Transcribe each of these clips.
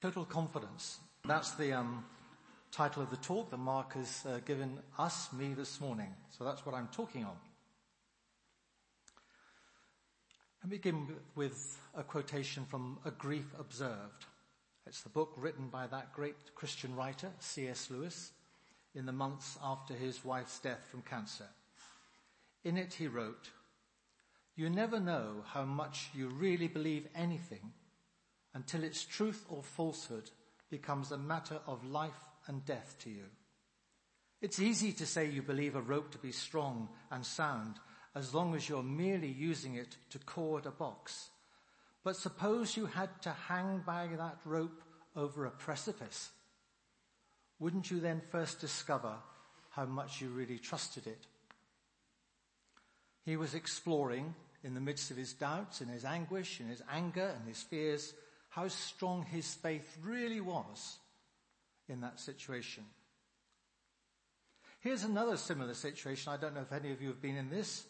Total confidence. That's the um, title of the talk that Mark has uh, given us, me this morning. So that's what I'm talking on. Let me begin with a quotation from A Grief Observed. It's the book written by that great Christian writer, C.S. Lewis, in the months after his wife's death from cancer. In it he wrote, You never know how much you really believe anything until its truth or falsehood becomes a matter of life and death to you. It's easy to say you believe a rope to be strong and sound as long as you're merely using it to cord a box. But suppose you had to hang by that rope over a precipice. Wouldn't you then first discover how much you really trusted it? He was exploring in the midst of his doubts, in his anguish, in his anger and his fears, how strong his faith really was in that situation. Here's another similar situation. I don't know if any of you have been in this.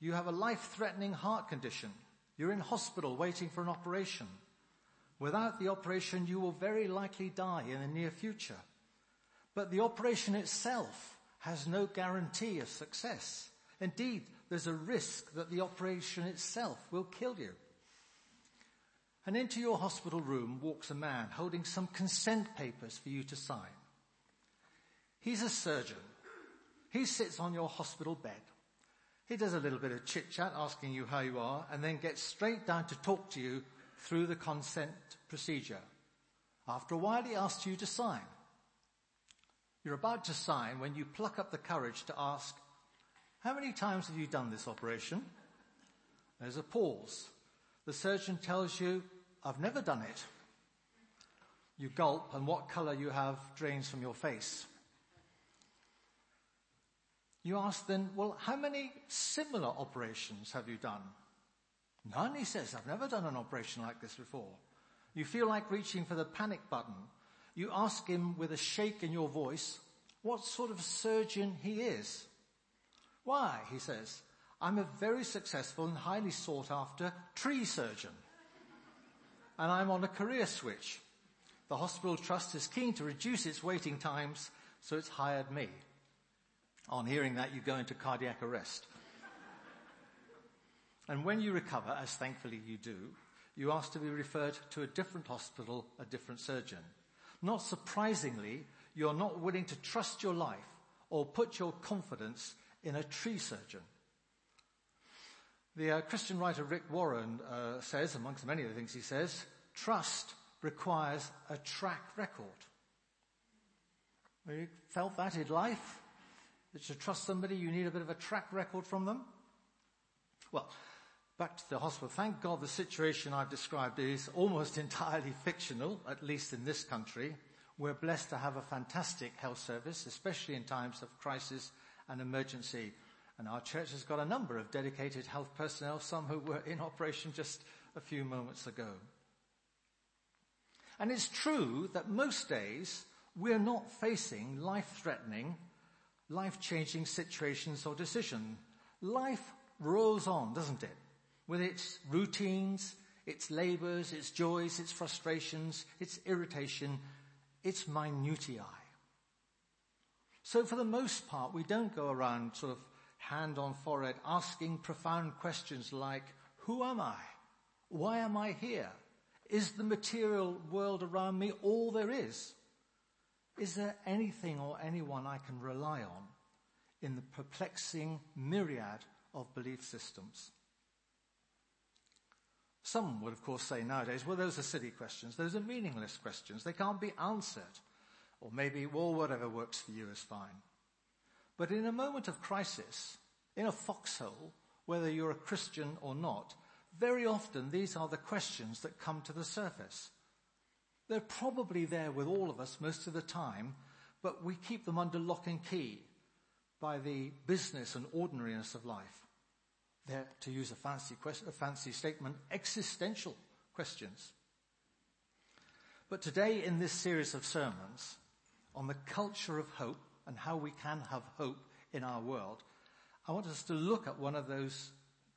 You have a life-threatening heart condition. You're in hospital waiting for an operation. Without the operation, you will very likely die in the near future. But the operation itself has no guarantee of success. Indeed, there's a risk that the operation itself will kill you. And into your hospital room walks a man holding some consent papers for you to sign. He's a surgeon. He sits on your hospital bed. He does a little bit of chit chat asking you how you are and then gets straight down to talk to you through the consent procedure. After a while he asks you to sign. You're about to sign when you pluck up the courage to ask, how many times have you done this operation? There's a pause. The surgeon tells you, I've never done it. You gulp and what color you have drains from your face. You ask then, well, how many similar operations have you done? None, he says. I've never done an operation like this before. You feel like reaching for the panic button. You ask him with a shake in your voice what sort of surgeon he is. Why, he says, I'm a very successful and highly sought after tree surgeon. And I'm on a career switch. The hospital trust is keen to reduce its waiting times, so it's hired me. On hearing that, you go into cardiac arrest. And when you recover, as thankfully you do, you ask to be referred to a different hospital, a different surgeon. Not surprisingly, you're not willing to trust your life or put your confidence in a tree surgeon. The uh, Christian writer Rick Warren uh, says, amongst many of the things he says, trust requires a track record. Have you felt that in life? That to trust somebody, you need a bit of a track record from them? Well, back to the hospital. Thank God the situation I've described is almost entirely fictional, at least in this country. We're blessed to have a fantastic health service, especially in times of crisis and emergency. And our church has got a number of dedicated health personnel, some who were in operation just a few moments ago. And it's true that most days we're not facing life-threatening, life-changing situations or decisions. Life rolls on, doesn't it? With its routines, its labors, its joys, its frustrations, its irritation, its minutiae. So for the most part, we don't go around sort of hand on forehead, asking profound questions like, who am I? Why am I here? Is the material world around me all there is? Is there anything or anyone I can rely on in the perplexing myriad of belief systems? Some would of course say nowadays, well those are silly questions, those are meaningless questions, they can't be answered. Or maybe, well whatever works for you is fine. But in a moment of crisis, in a foxhole, whether you're a Christian or not, very often these are the questions that come to the surface. They're probably there with all of us most of the time, but we keep them under lock and key by the business and ordinariness of life. They're, to use a fancy, a fancy statement, existential questions. But today in this series of sermons on the culture of hope, and how we can have hope in our world, I want us to look at one of those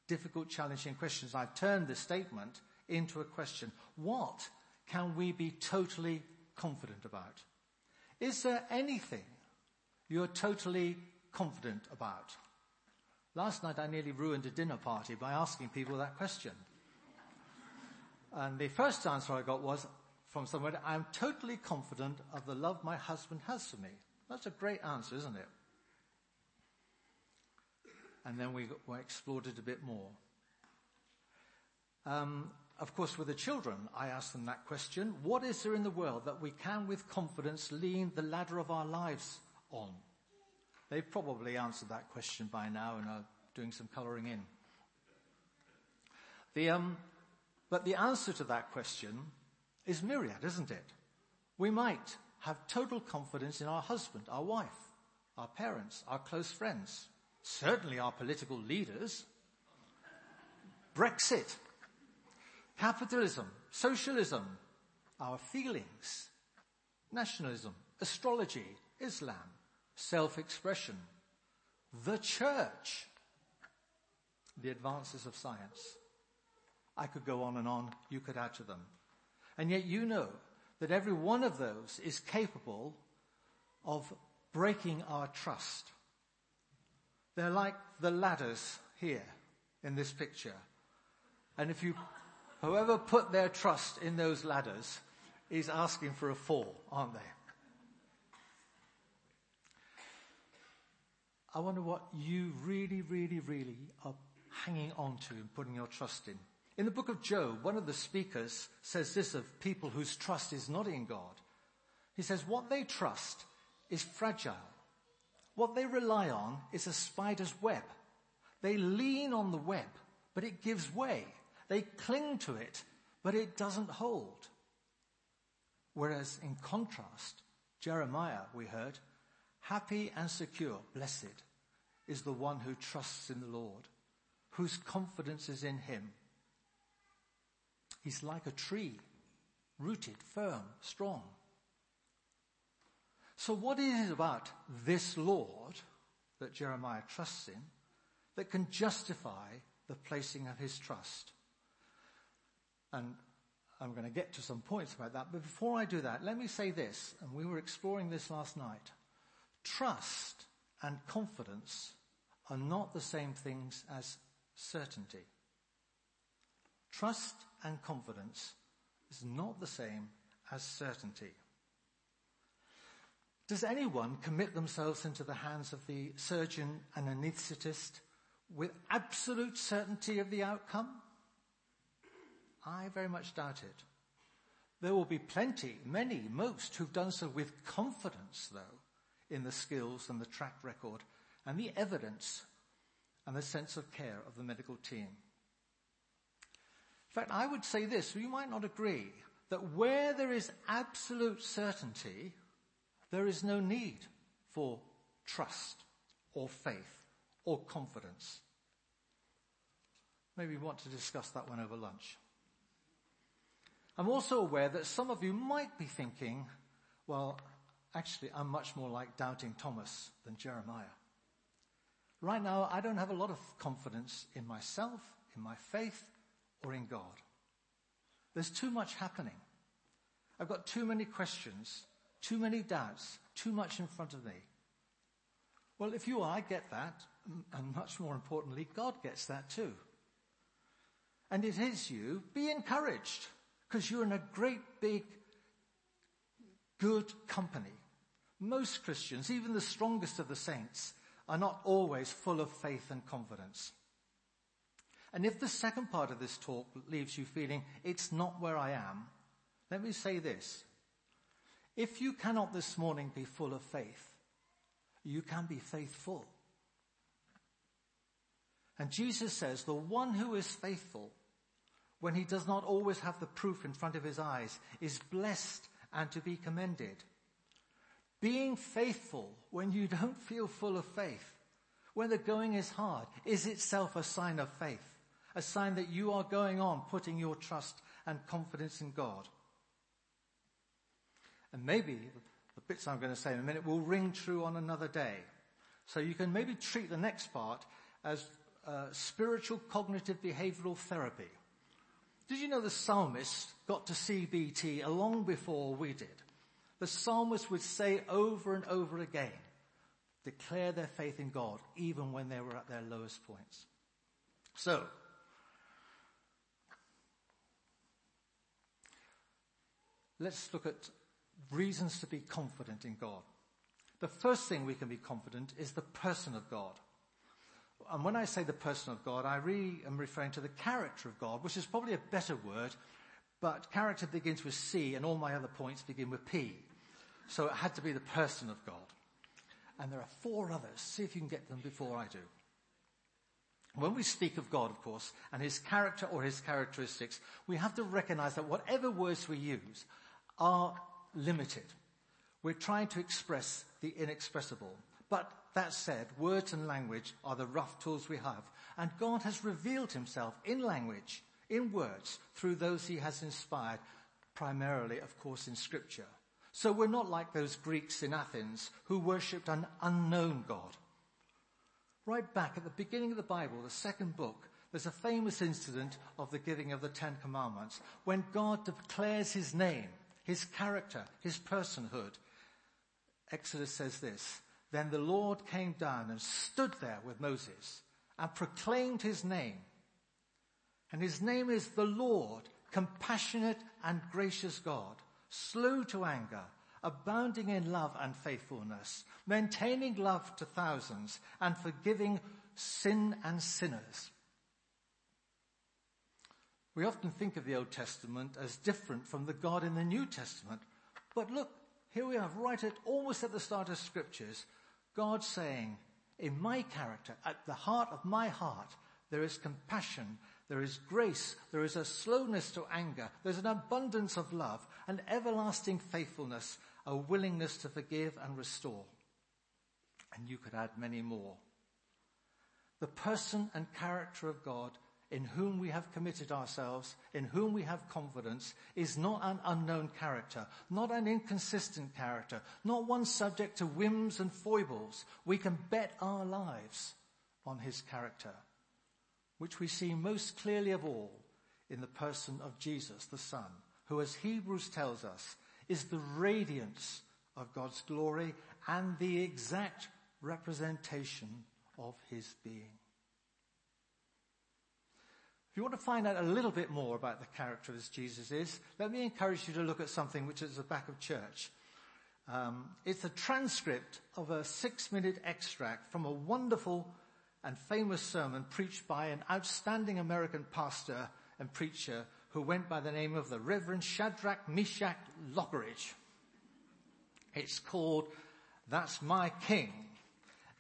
difficult, challenging questions. I've turned this statement into a question. What can we be totally confident about? Is there anything you're totally confident about? Last night I nearly ruined a dinner party by asking people that question. And the first answer I got was from somebody, I'm totally confident of the love my husband has for me. That's a great answer, isn't it? And then we, we explored it a bit more. Um, of course, with the children, I asked them that question. What is there in the world that we can with confidence lean the ladder of our lives on? They've probably answered that question by now and are doing some colouring in. The, um, but the answer to that question is myriad, isn't it? We might have total confidence in our husband, our wife, our parents, our close friends, certainly our political leaders, Brexit, capitalism, socialism, our feelings, nationalism, astrology, Islam, self-expression, the church, the advances of science. I could go on and on. You could add to them. And yet you know that every one of those is capable of breaking our trust. They're like the ladders here in this picture. And if you, whoever put their trust in those ladders is asking for a fall, aren't they? I wonder what you really, really, really are hanging on to and putting your trust in. In the book of Job, one of the speakers says this of people whose trust is not in God. He says what they trust is fragile. What they rely on is a spider's web. They lean on the web, but it gives way. They cling to it, but it doesn't hold. Whereas in contrast, Jeremiah, we heard, happy and secure, blessed, is the one who trusts in the Lord, whose confidence is in him. He's like a tree, rooted, firm, strong. So what is it about this Lord that Jeremiah trusts in that can justify the placing of his trust? And I'm going to get to some points about that, but before I do that, let me say this, and we were exploring this last night. Trust and confidence are not the same things as certainty. Trust and confidence is not the same as certainty. Does anyone commit themselves into the hands of the surgeon and anaesthetist with absolute certainty of the outcome? I very much doubt it. There will be plenty, many, most who've done so with confidence though in the skills and the track record and the evidence and the sense of care of the medical team. Fact, I would say this, you might not agree, that where there is absolute certainty, there is no need for trust or faith or confidence. Maybe we want to discuss that one over lunch. I'm also aware that some of you might be thinking, well, actually, I'm much more like doubting Thomas than Jeremiah. Right now, I don't have a lot of confidence in myself, in my faith, or in God. There's too much happening. I've got too many questions, too many doubts, too much in front of me. Well, if you are, I get that, and much more importantly, God gets that too. And it is you, be encouraged, because you're in a great big, good company. Most Christians, even the strongest of the saints, are not always full of faith and confidence. And if the second part of this talk leaves you feeling it's not where I am, let me say this. If you cannot this morning be full of faith, you can be faithful. And Jesus says the one who is faithful when he does not always have the proof in front of his eyes is blessed and to be commended. Being faithful when you don't feel full of faith, when the going is hard, is itself a sign of faith, a sign that you are going on putting your trust and confidence in God. And maybe the bits I'm going to say in a minute will ring true on another day. So you can maybe treat the next part as uh, spiritual cognitive behavioral therapy. Did you know the psalmist got to CBT long before we did? The psalmist would say over and over again, declare their faith in God even when they were at their lowest points. So, let's look at reasons to be confident in God. The first thing we can be confident is the person of God. And when I say the person of God, I really am referring to the character of God, which is probably a better word, but character begins with C and all my other points begin with P. So it had to be the person of God. And there are four others. See if you can get them before I do. When we speak of God, of course, and his character or his characteristics, we have to recognize that whatever words we use are limited. We're trying to express the inexpressible. But that said, words and language are the rough tools we have. And God has revealed himself in language, in words, through those he has inspired, primarily, of course, in scripture. So we're not like those Greeks in Athens who worshipped an unknown God. Right back at the beginning of the Bible, the second book, there's a famous incident of the giving of the Ten Commandments when God declares his name, his character, his personhood. Exodus says this, then the Lord came down and stood there with Moses and proclaimed his name. And his name is the Lord, compassionate and gracious God, slow to anger, abounding in love and faithfulness, maintaining love to thousands, and forgiving sin and sinners. We often think of the Old Testament as different from the God in the New Testament. But look, here we are, right at almost at the start of scriptures, God saying, in my character, at the heart of my heart, there is compassion, there is grace, there is a slowness to anger, there's an abundance of love, an everlasting faithfulness, a willingness to forgive and restore. And you could add many more. The person and character of God in whom we have committed ourselves, in whom we have confidence, is not an unknown character, not an inconsistent character, not one subject to whims and foibles. We can bet our lives on his character, which we see most clearly of all in the person of Jesus, the Son, who, as Hebrews tells us, is the radiance of God's glory and the exact representation of his being. If you want to find out a little bit more about the character as Jesus is, let me encourage you to look at something which is at the back of church. Um, it's a transcript of a six-minute extract from a wonderful and famous sermon preached by an outstanding American pastor and preacher who went by the name of the Reverend Shadrach Meshach Lockridge. It's called That's My King.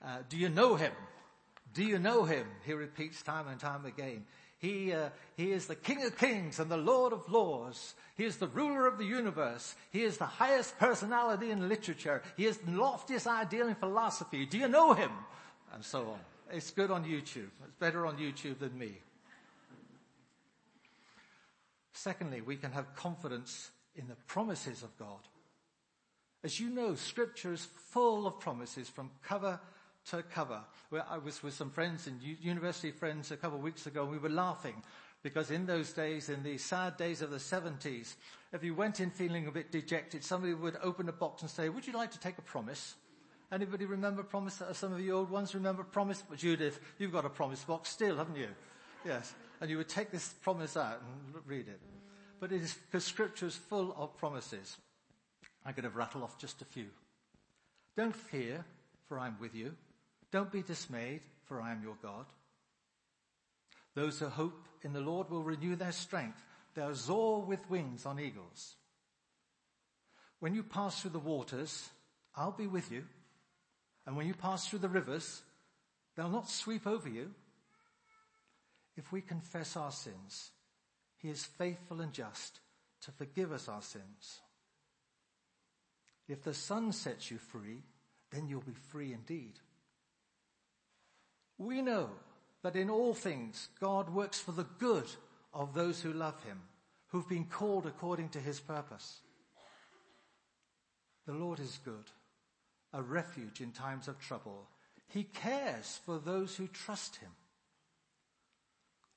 Uh, do you know him? Do you know him? He repeats time and time again. He, uh, he is the King of Kings and the Lord of Lords. He is the ruler of the universe. He is the highest personality in literature. He is the loftiest ideal in philosophy. Do you know him? And so on. It's good on YouTube. It's better on YouTube than me. Secondly, we can have confidence in the promises of God. As you know, scripture is full of promises from cover to cover. Where I was with some friends and university friends a couple of weeks ago and we were laughing because in those days, in the sad days of the 70s, if you went in feeling a bit dejected, somebody would open a box and say, would you like to take a promise? Anybody remember promise? Uh, some of you old ones remember promise? But Judith, you've got a promise box still, haven't you? Yes. And you would take this promise out and read it. But it is because scripture is full of promises. I'm going to rattle off just a few. Don't fear, for I'm with you. Don't be dismayed, for I am your God. Those who hope in the Lord will renew their strength. They'll soar with wings on eagles. When you pass through the waters, I'll be with you. And when you pass through the rivers, they'll not sweep over you. If we confess our sins, he is faithful and just to forgive us our sins. If the Son sets you free, then you'll be free indeed. We know that in all things God works for the good of those who love him, who've been called according to his purpose. The Lord is good, a refuge in times of trouble. He cares for those who trust him.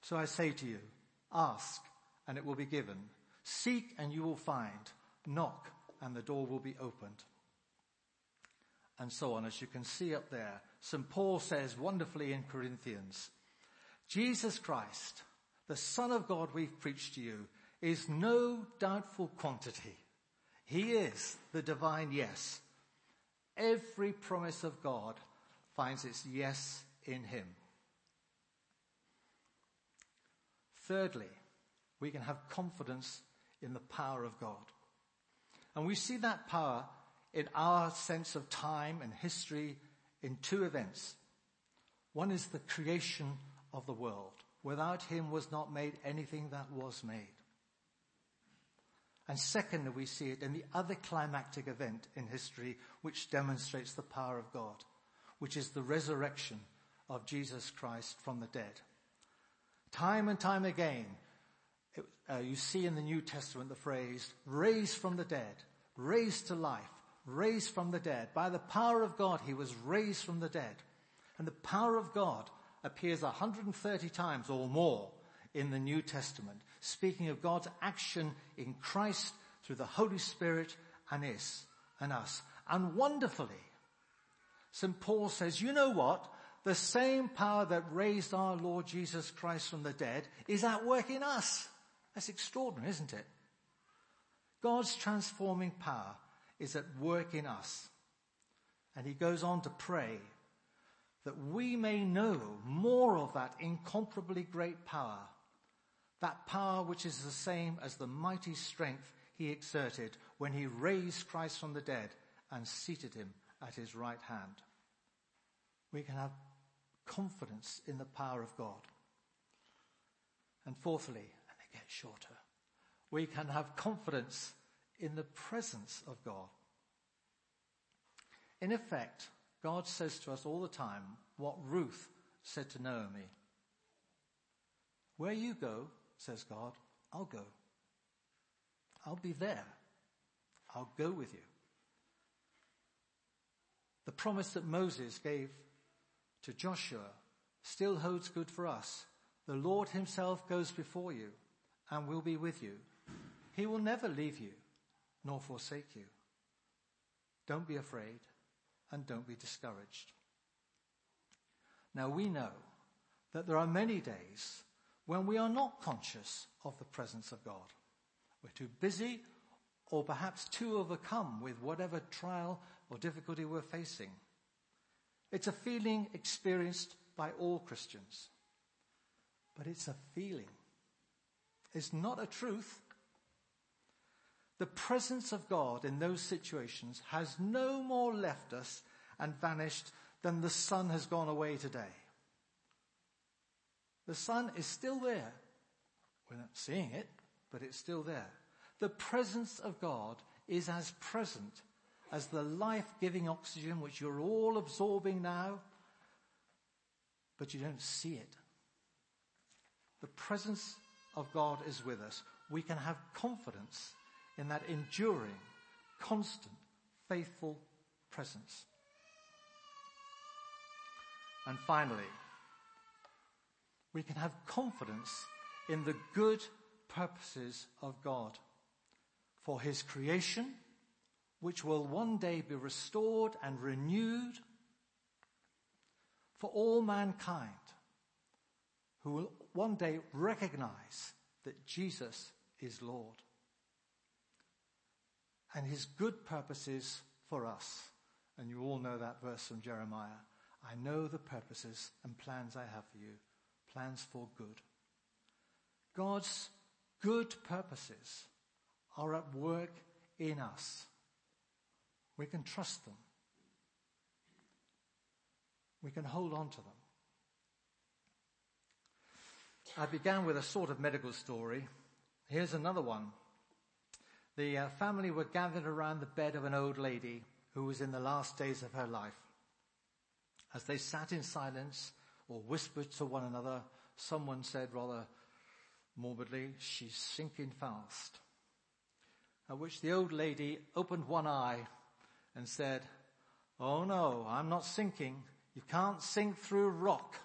So I say to you, ask and it will be given. Seek and you will find. Knock and the door will be opened. And so on. As you can see up there, St. Paul says wonderfully in Corinthians, Jesus Christ, the Son of God we've preached to you, is no doubtful quantity. He is the divine yes. Every promise of God finds its yes in him. Thirdly, we can have confidence in the power of God. And we see that power in our sense of time and history in two events. One is the creation of the world. Without him was not made anything that was made. And secondly, we see it in the other climactic event in history which demonstrates the power of God, which is the resurrection of Jesus Christ from the dead. Time and time again, it, uh, you see in the New Testament the phrase, raised from the dead, raised to life, raised from the dead. By the power of God, he was raised from the dead. And the power of God appears 130 times or more in the New Testament, speaking of God's action in Christ through the Holy Spirit and us and us. And wonderfully, St. Paul says, you know what? the same power that raised our Lord Jesus Christ from the dead is at work in us. That's extraordinary, isn't it? God's transforming power is at work in us. And he goes on to pray that we may know more of that incomparably great power, that power which is the same as the mighty strength he exerted when he raised Christ from the dead and seated him at his right hand. We can have confidence in the power of God. And fourthly, and they get shorter, we can have confidence in the presence of God. In effect, God says to us all the time what Ruth said to Naomi. Where you go, says God, I'll go. I'll be there. I'll go with you. The promise that Moses gave to Joshua still holds good for us. The Lord himself goes before you and will be with you. He will never leave you nor forsake you. Don't be afraid and don't be discouraged. Now we know that there are many days when we are not conscious of the presence of God. We're too busy or perhaps too overcome with whatever trial or difficulty we're facing. It's a feeling experienced by all Christians. But it's a feeling. It's not a truth. The presence of God in those situations has no more left us and vanished than the sun has gone away today. The sun is still there. We're not seeing it, but it's still there. The presence of God is as present as the life-giving oxygen which you're all absorbing now, but you don't see it. The presence of God is with us. We can have confidence in that enduring, constant, faithful presence. And finally, we can have confidence in the good purposes of God for His creation which will one day be restored and renewed for all mankind who will one day recognize that Jesus is Lord and his good purposes for us. And you all know that verse from Jeremiah. I know the purposes and plans I have for you, plans for good. God's good purposes are at work in us. We can trust them. We can hold on to them. I began with a sort of medical story. Here's another one. The uh, family were gathered around the bed of an old lady who was in the last days of her life. As they sat in silence or whispered to one another, someone said rather morbidly, she's sinking fast. At which the old lady opened one eye and said, Oh no, I'm not sinking. You can't sink through rock.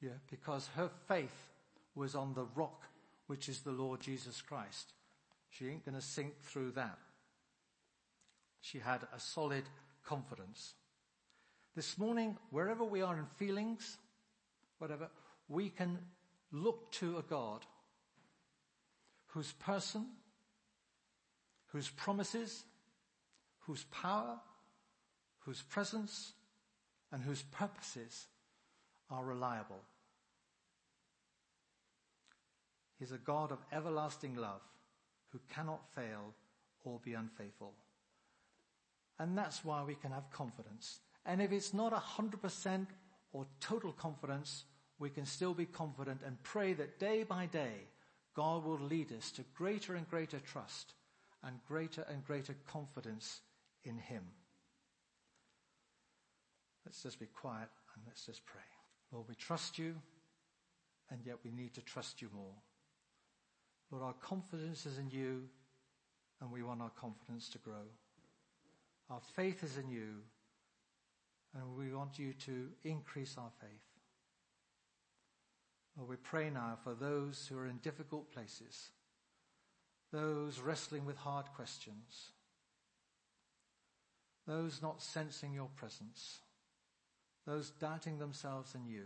Yeah, because her faith was on the rock which is the Lord Jesus Christ. She ain't going to sink through that. She had a solid confidence. This morning, wherever we are in feelings, whatever, we can look to a God whose person, whose promises, whose power, whose presence, and whose purposes are reliable. He's a God of everlasting love who cannot fail or be unfaithful. And that's why we can have confidence. And if it's not a hundred percent or total confidence, we can still be confident and pray that day by day, God will lead us to greater and greater trust and greater and greater confidence in Him. Let's just be quiet and let's just pray. Lord, we trust you and yet we need to trust you more. Lord, our confidence is in you and we want our confidence to grow. Our faith is in you and we want you to increase our faith. Lord, we pray now for those who are in difficult places, those wrestling with hard questions, those not sensing your presence, those doubting themselves in you.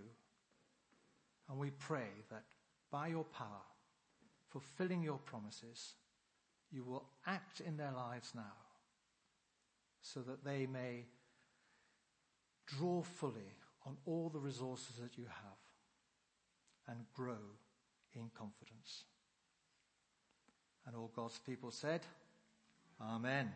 And we pray that by your power, fulfilling your promises, you will act in their lives now so that they may draw fully on all the resources that you have and grow in confidence. And all God's people said, Amen.